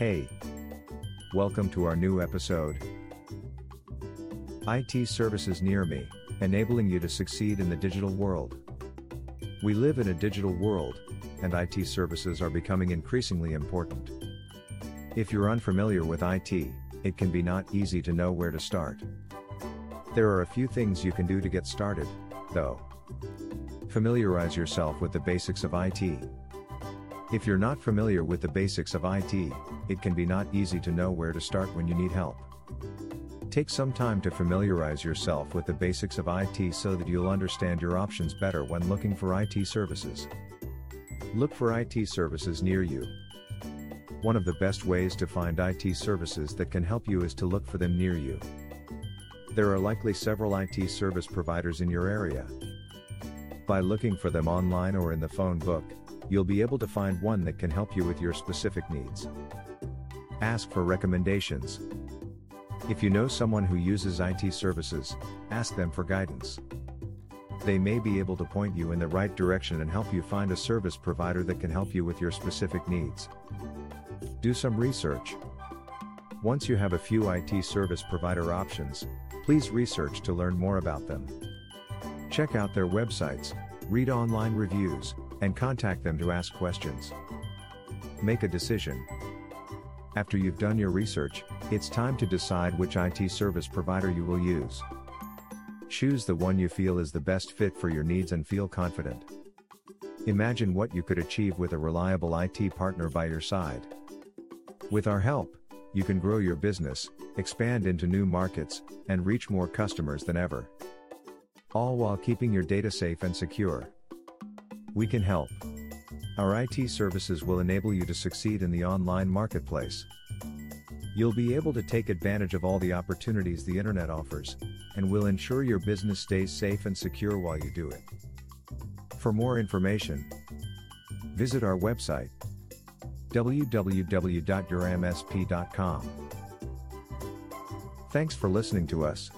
Hey! Welcome to our new episode. IT services near me, enabling you to succeed in the digital world. We live in a digital world, and IT services are becoming increasingly important. If you're unfamiliar with IT, it can be not easy to know where to start. There are a few things you can do to get started, though. Familiarize yourself with the basics of IT. If you're not familiar with the basics of IT, it can be not easy to know where to start when you need help. Take some time to familiarize yourself with the basics of IT so that you'll understand your options better when looking for IT services. Look for IT services near you. One of the best ways to find IT services that can help you is to look for them near you. There are likely several IT service providers in your area. By looking for them online or in the phone book, you'll be able to find one that can help you with your specific needs. Ask for recommendations. If you know someone who uses IT services, ask them for guidance. They may be able to point you in the right direction and help you find a service provider that can help you with your specific needs. Do some research. Once you have a few IT service provider options, please research to learn more about them. Check out their websites, read online reviews, and contact them to ask questions. Make a decision. After you've done your research, it's time to decide which IT service provider you will use. Choose the one you feel is the best fit for your needs and feel confident. Imagine what you could achieve with a reliable IT partner by your side. With our help, you can grow your business, expand into new markets, and reach more customers than ever. All while keeping your data safe and secure. We can help. Our IT services will enable you to succeed in the online marketplace. You'll be able to take advantage of all the opportunities the internet offers, and will ensure your business stays safe and secure while you do it. For more information, visit our website www.yourmsp.com. Thanks for listening to us.